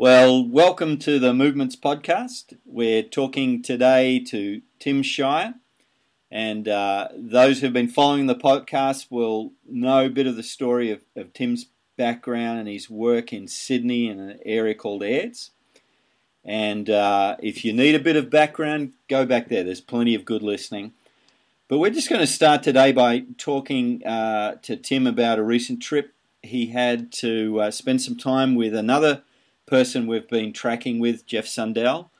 Well, welcome to the Movements Podcast. We're talking today to Tim Shire, and uh, those who've been following the podcast will know a bit of the story of, of Tim's background and his work in Sydney in an area called Aids. And uh, if you need a bit of background, go back there. There's plenty of good listening. But we're just going to start today by talking uh, to Tim about a recent trip he had to uh, spend some time with another person we've been tracking with, Jeff Sundell.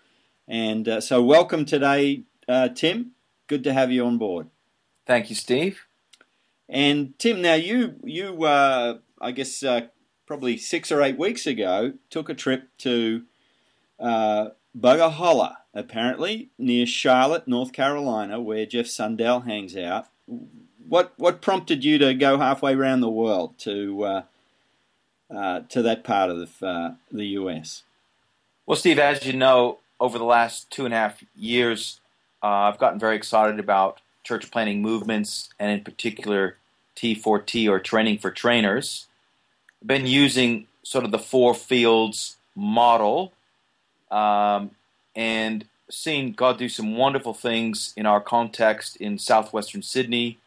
And uh, so, welcome today, uh, Tim. Good to have you on board. Thank you, Steve. And Tim, now you you uh, I guess uh, probably six or eight weeks ago took a trip to uh, Bugger Holler, apparently near Charlotte, North Carolina, where Jeff Sundell hangs out. What what prompted you to go halfway around the world to uh, to that part of the, uh, the U.S.? Well, Steve, as you know, over the last two and a half years, uh, I've gotten very excited about church planting movements, and in particular, T4T or training for trainers. I've been using sort of the four fields model um, and seeing God do some wonderful things in our context in southwestern Sydney,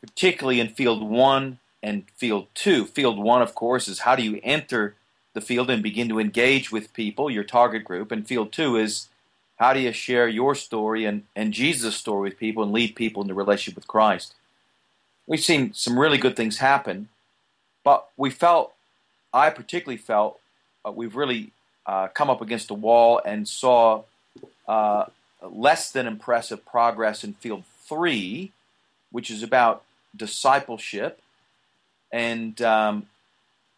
particularly in field one and field two. Field one, of course, is how do you enter the field and begin to engage with people, your target group. And field two is how do you share your story and, and Jesus' story with people and lead people into relationship with Christ. We've seen some really good things happen, but we felt, I particularly felt, uh, we've really uh, come up against a wall and saw uh, less than impressive progress in field three, which is about discipleship, and um,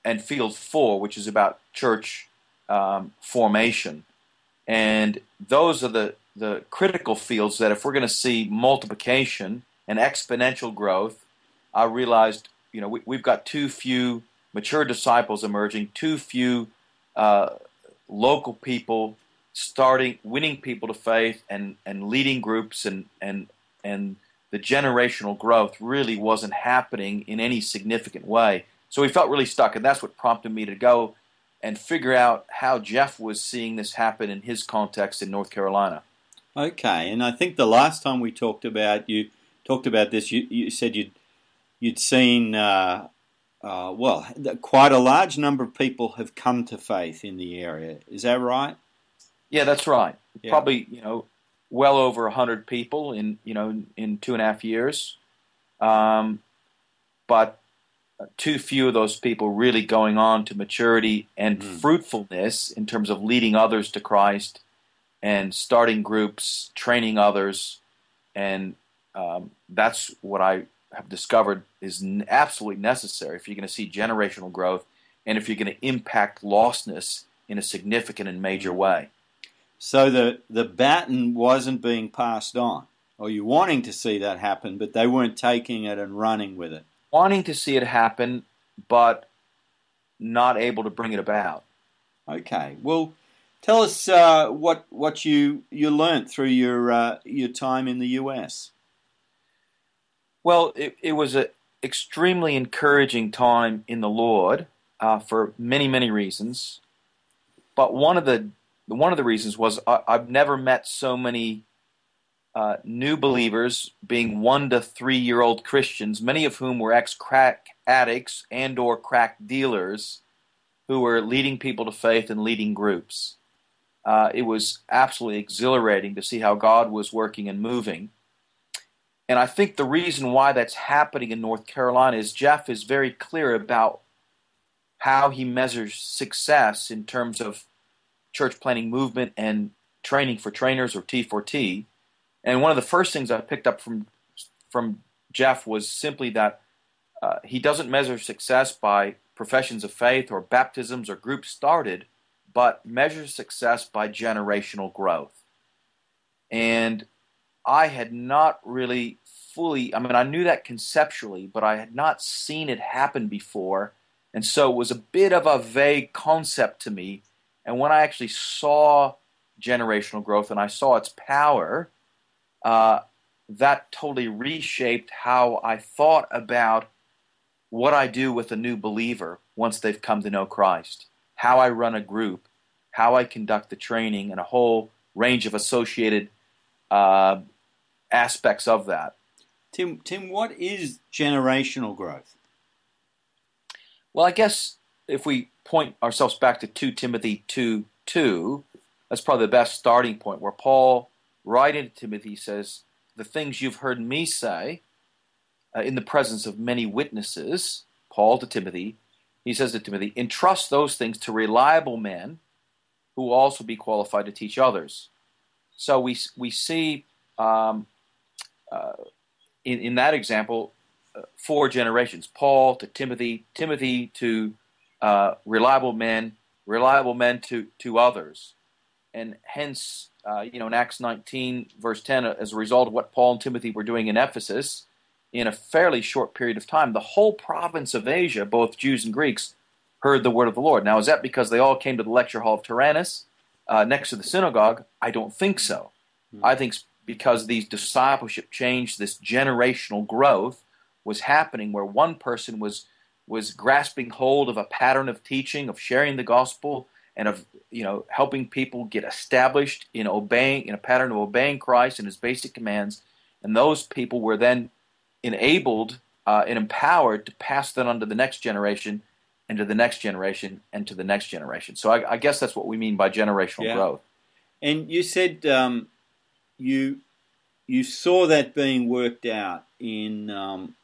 and field four, which is about church um, formation. And those are the, the critical fields that if we're going to see multiplication and exponential growth, I realized, you know, we, we've got too few mature disciples emerging, too few uh, local people starting winning people to faith and and leading groups and and and the generational growth really wasn't happening in any significant way. So we felt really stuck, and that's what prompted me to go and figure out how Jeff was seeing this happen in his context in North Carolina. Okay, and I think the last time we talked about you talked about this, you, you said you'd you'd seen uh, uh, well, quite a large number of people have come to faith in the area. Is that right? Yeah, that's right. Yeah. Probably, you know, well over hundred people in you know in two and a half years, um, but too few of those people really going on to maturity and mm. fruitfulness in terms of leading others to Christ and starting groups, training others, and um, that's what I have discovered is absolutely necessary if you're going to see generational growth and if you're going to impact lostness in a significant and major mm. way. So the, the baton wasn't being passed on, or you're wanting to see that happen, but they weren't taking it and running with it. Wanting to see it happen, but not able to bring it about. Okay. Well, tell us uh, what what you you learned through your uh, your time in the U.S. Well, it, it was an extremely encouraging time in the Lord uh, for many, many reasons. But one of the one of the reasons was I, have never met so many uh, new believers, being one to three year old Christians, many of whom were ex crack addicts and or crack dealers, who were leading people to faith and leading groups. Uh, it was absolutely exhilarating to see how God was working and moving. And I think the reason why that's happening in North Carolina is Jeff is very clear about how he measures success in terms of church planting movement and training for trainers or T4T. And one of the first things I picked up from from Jeff was simply that uh, he doesn't measure success by professions of faith or baptisms or groups started, but measures success by generational growth. And I had not really fully, I mean, I knew that conceptually, but I had not seen it happen before. And so it was a bit of a vague concept to me. And when I actually saw generational growth and I saw its power, uh, that totally reshaped how I thought about what I do with a new believer once they've come to know Christ, how I run a group, how I conduct the training, and a whole range of associated uh, aspects of that. Tim, Tim, what is generational growth? Well, I guess if we point ourselves back to 2 Timothy 2 2, that's probably the best starting point where Paul, writing to Timothy, says, The things you've heard me say uh, in the presence of many witnesses, Paul to Timothy, he says to Timothy, entrust those things to reliable men who will also be qualified to teach others. So we, we see um, uh, in, in that example uh, four generations Paul to Timothy, Timothy to uh, reliable men, reliable men to, to others. And hence, uh, you know, in Acts 19, verse 10, as a result of what Paul and Timothy were doing in Ephesus, in a fairly short period of time, the whole province of Asia, both Jews and Greeks, heard the word of the Lord. Now, is that because they all came to the lecture hall of Tyrannus uh, next to the synagogue? I don't think so. Mm-hmm. I think because these discipleship change, this generational growth was happening where one person was was grasping hold of a pattern of teaching, of sharing the gospel, and of you know helping people get established in obeying in a pattern of obeying Christ and His basic commands, and those people were then enabled uh, and empowered to pass that on to the next generation and to the next generation and to the next generation. So I, I guess that's what we mean by generational yeah. growth. And you said um, you you saw that being worked out in um,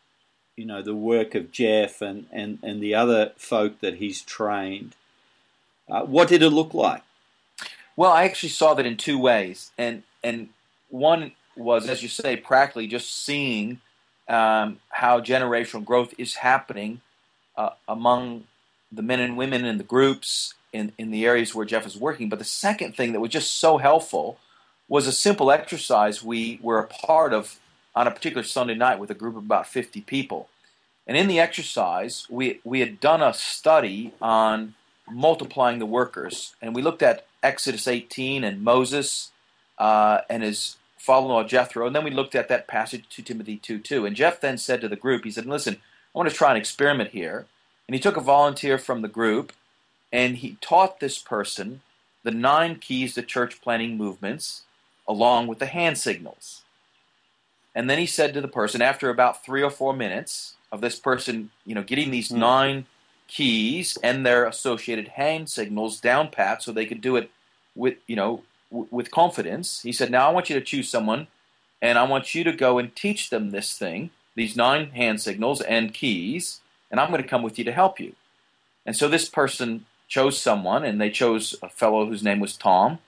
you know the work of Jeff and, and, and the other folk that he's trained. Uh, what did it look like? Well, I actually saw that in two ways, and and one was, as you say, practically just seeing um, how generational growth is happening uh, among the men and women in the groups in, in the areas where Jeff is working. But the second thing that was just so helpful was a simple exercise we were a part of on a particular Sunday night with a group of about 50 people. And in the exercise, we, we had done a study on multiplying the workers. And we looked at Exodus 18 and Moses uh, and his father-in-law Jethro, and then we looked at that passage to Timothy 2 2. And Jeff then said to the group, he said, Listen, I want to try an experiment here. And he took a volunteer from the group and he taught this person the nine keys to church planting movements along with the hand signals. And then he said to the person, after about three or four minutes of this person, you know, getting these mm. nine keys and their associated hand signals down pat so they could do it with, you know, with confidence. He said, Now I want you to choose someone, and I want you to go and teach them this thing, these nine hand signals and keys, and I'm going to come with you to help you. And so this person chose someone, and they chose a fellow whose name was Tom.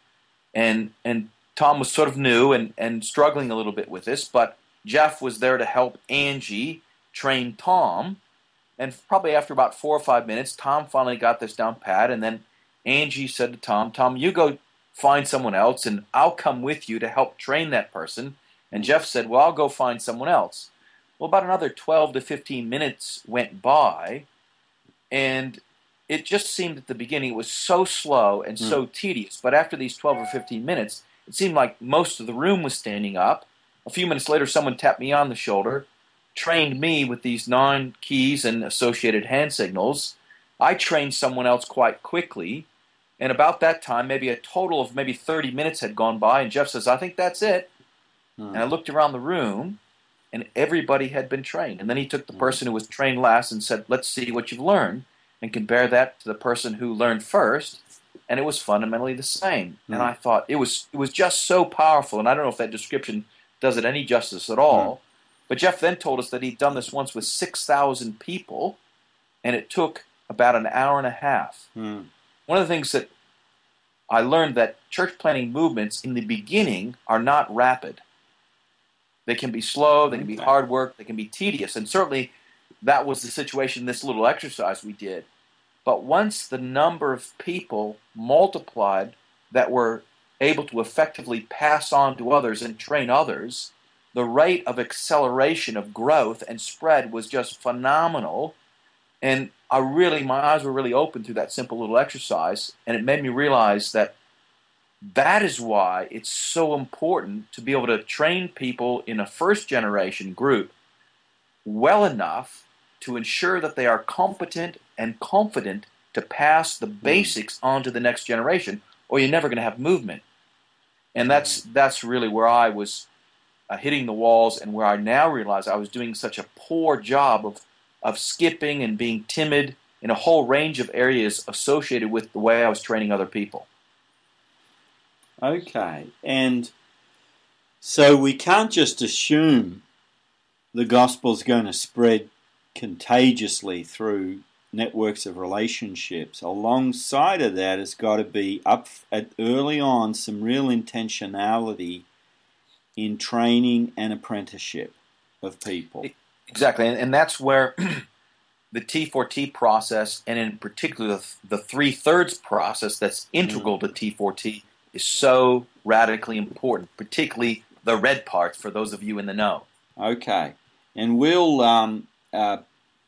And, and Tom was sort of new and, and struggling a little bit with this, but Jeff was there to help Angie train Tom. And probably after about four or five minutes, Tom finally got this down pat. And then Angie said to Tom, Tom, you go find someone else and I'll come with you to help train that person. And Jeff said, Well, I'll go find someone else. Well, about another 12 to 15 minutes went by, and it just seemed at the beginning it was so slow and mm. so tedious. But after these 12 or 15 minutes, it seemed like most of the room was standing up. A few minutes later, someone tapped me on the shoulder, trained me with these nine keys and associated hand signals. I trained someone else quite quickly, and about that time, maybe a total of maybe 30 minutes had gone by, and Jeff says, I think that's it. Hmm. And I looked around the room, and everybody had been trained. And then he took the hmm. person who was trained last and said, Let's see what you've learned, and compare that to the person who learned first. And it was fundamentally the same. Hmm. And I thought it was it was just so powerful. And I don't know if that description does it any justice at all. Hmm. But Jeff then told us that he'd done this once with 6,000 people, and it took about an hour and a half. Hmm one of the things that I learned that church planting movements in the beginning are not rapid. They can be slow, they can be hard work, they can be tedious, and certainly that was the situation in this little exercise we did. But once the number of people multiplied that were able to effectively pass on to others and train others, the rate of acceleration of growth and spread was just phenomenal. And I really, my eyes were really open through that simple little exercise, and it made me realize that that is why it's so important to be able to train people in a first generation group well enough to ensure that they are competent and confident to pass the hmm. basics on to the next generation, or you're never going to have movement. And that's that's really where I was uh, hitting the walls, and where I now realize I was doing such a poor job of of skipping and being timid in a whole range of areas associated with the way I was training other people. Okay, and so we can't just assume the gospel's going to spread contagiously through networks of relationships. Alongside of that, it's got to be up at early on some real intentionality in training and apprenticeship of people. Exactly, and, and that's where the T4T process, and in particular the, the three thirds process that's integral mm. to T4T, is so radically important, particularly the red parts for those of you in the know. Okay, and we'll um,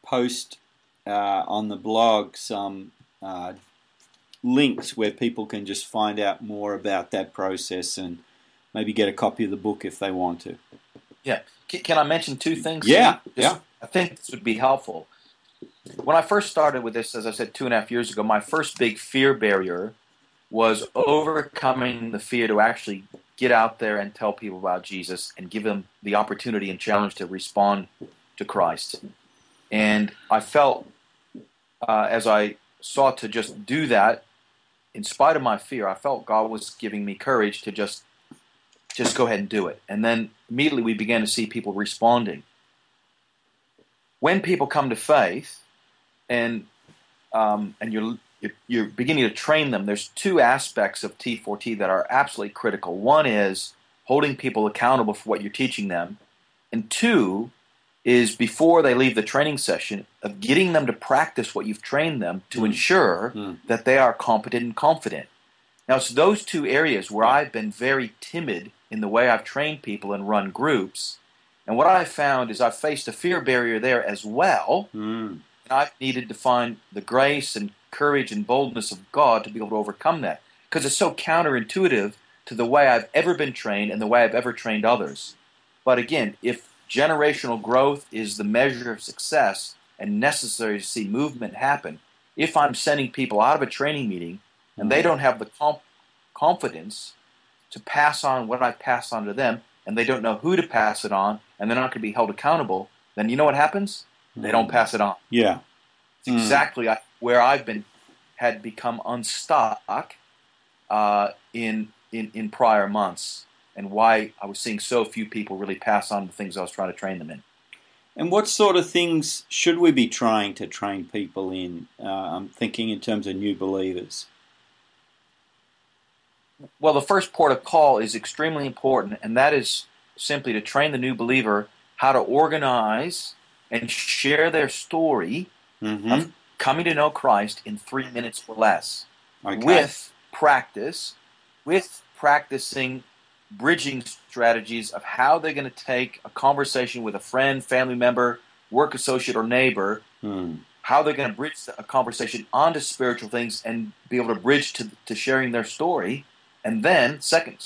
post uh, on the blog some uh, links where people can just find out more about that process and maybe get a copy of the book if they want to. Yeah. Can I mention two things? Yeah. yeah. I think this would be helpful. When I first started with this, as I said, two and a half years ago, my first big fear barrier was overcoming the fear to actually get out there and tell people about Jesus and give them the opportunity and challenge to respond to Christ. And I felt uh, as I sought to just do that, in spite of my fear, I felt God was giving me courage to just just go ahead and do it. And then immediately we began to see people responding. When people come to faith, and um, and you're, you're you're beginning to train them, there's two aspects of T4T that are absolutely critical. One is holding people accountable for what you're teaching them, and two is before they leave the training session of getting them to practice what you've trained them to mm. ensure mm. that they are competent and confident. Now, it's those two areas where I've been very timid in the way I've trained people and run groups. And what I've found is I've faced a fear barrier there as well. Mm. And I've needed to find the grace and courage and boldness of God to be able to overcome that. Because it's so counterintuitive to the way I've ever been trained and the way I've ever trained others. But again, if generational growth is the measure of success and necessary to see movement happen. If I'm sending people out of a training meeting and they don't have the comp- confidence to pass on what I pass on to them, and they don't know who to pass it on, and they're not going to be held accountable, then you know what happens? They don't pass it on. Yeah, it's mm. exactly where I've been had become unstuck uh, in in in prior months and why I was seeing so few people really pass on the things I was trying to train them in. And what sort of things should we be trying to train people in? Uh, I'm thinking in terms of new believers. Well, the first port of call is extremely important, and that is simply to train the new believer how to organize and share their story mm-hmm. of coming to know Christ in three minutes or less okay. with practice, with practicing bridging strategies of how they're going to take a conversation with a friend, family member, work associate, or neighbor, hmm. how they're going to bridge a conversation onto spiritual things and be able to bridge to, to sharing their story. And then, second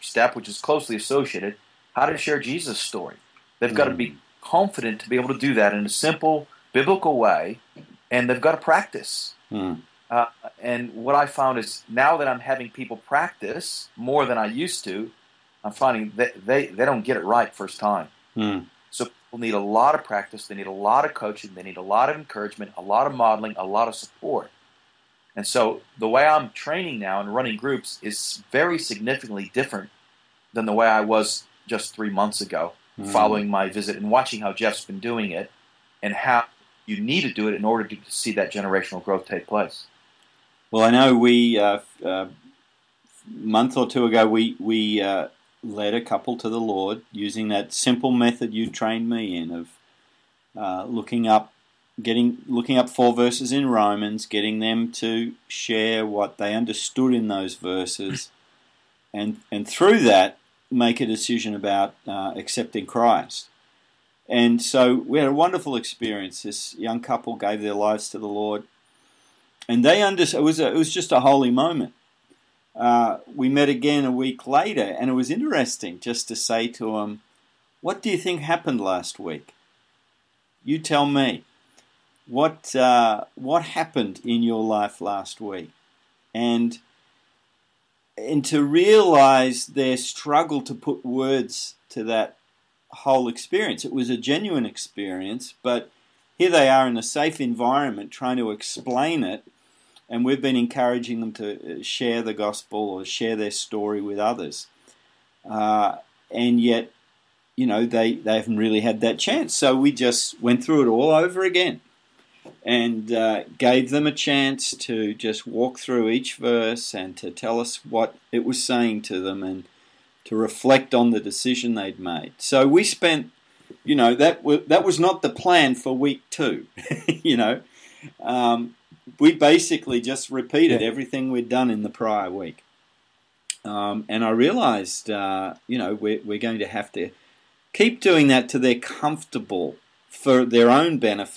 step, which is closely associated, how to share Jesus' story. They've got to be hmm. confident to be able to do that in a simple, biblical way, and they've got to practice. Hmm. Uh, and what I found is now that I'm having people practice more than I used to, I'm finding that they, they don't get it right first time. Mm. So people need a lot of practice. They need a lot of coaching. They need a lot of encouragement, a lot of modeling, a lot of support. And so the way I'm training now and running groups is very significantly different than the way I was just three months ago, mm. following my visit and watching how Jeff's been doing it and how you need to do it in order to see that generational growth take place. Well, I know we uh, uh, month or two ago we we uh, led a couple to the Lord using that simple method you trained me in of uh, looking up, getting looking up four verses in Romans, getting them to share what they understood in those verses, and and through that make a decision about uh, accepting Christ. And so we had a wonderful experience. This young couple gave their lives to the Lord, and they understood. It was a, it was just a holy moment uh, we met again a week later, and it was interesting just to say to him, What do you think happened last week? You tell me. What, uh, what happened in your life last week? And and to realize their struggle to put words to that whole experience. It was a genuine experience, but here they are in a safe environment trying to explain it, and we've been encouraging them to uh, share the gospel or share their story with others. Uh, and yet, you know, they, they haven't really had that chance. So we just went through it all over again and uh, gave them a chance to just walk through each verse and to tell us what it was saying to them and to reflect on the decision they'd made. So we spent, you know, that w- that was not the plan for week two. you know, um, we basically just repeated yeah. everything we'd done in the prior week. Um, and I realized, uh, you know, we're, we're going to have to keep doing that till they're comfortable for their own benefit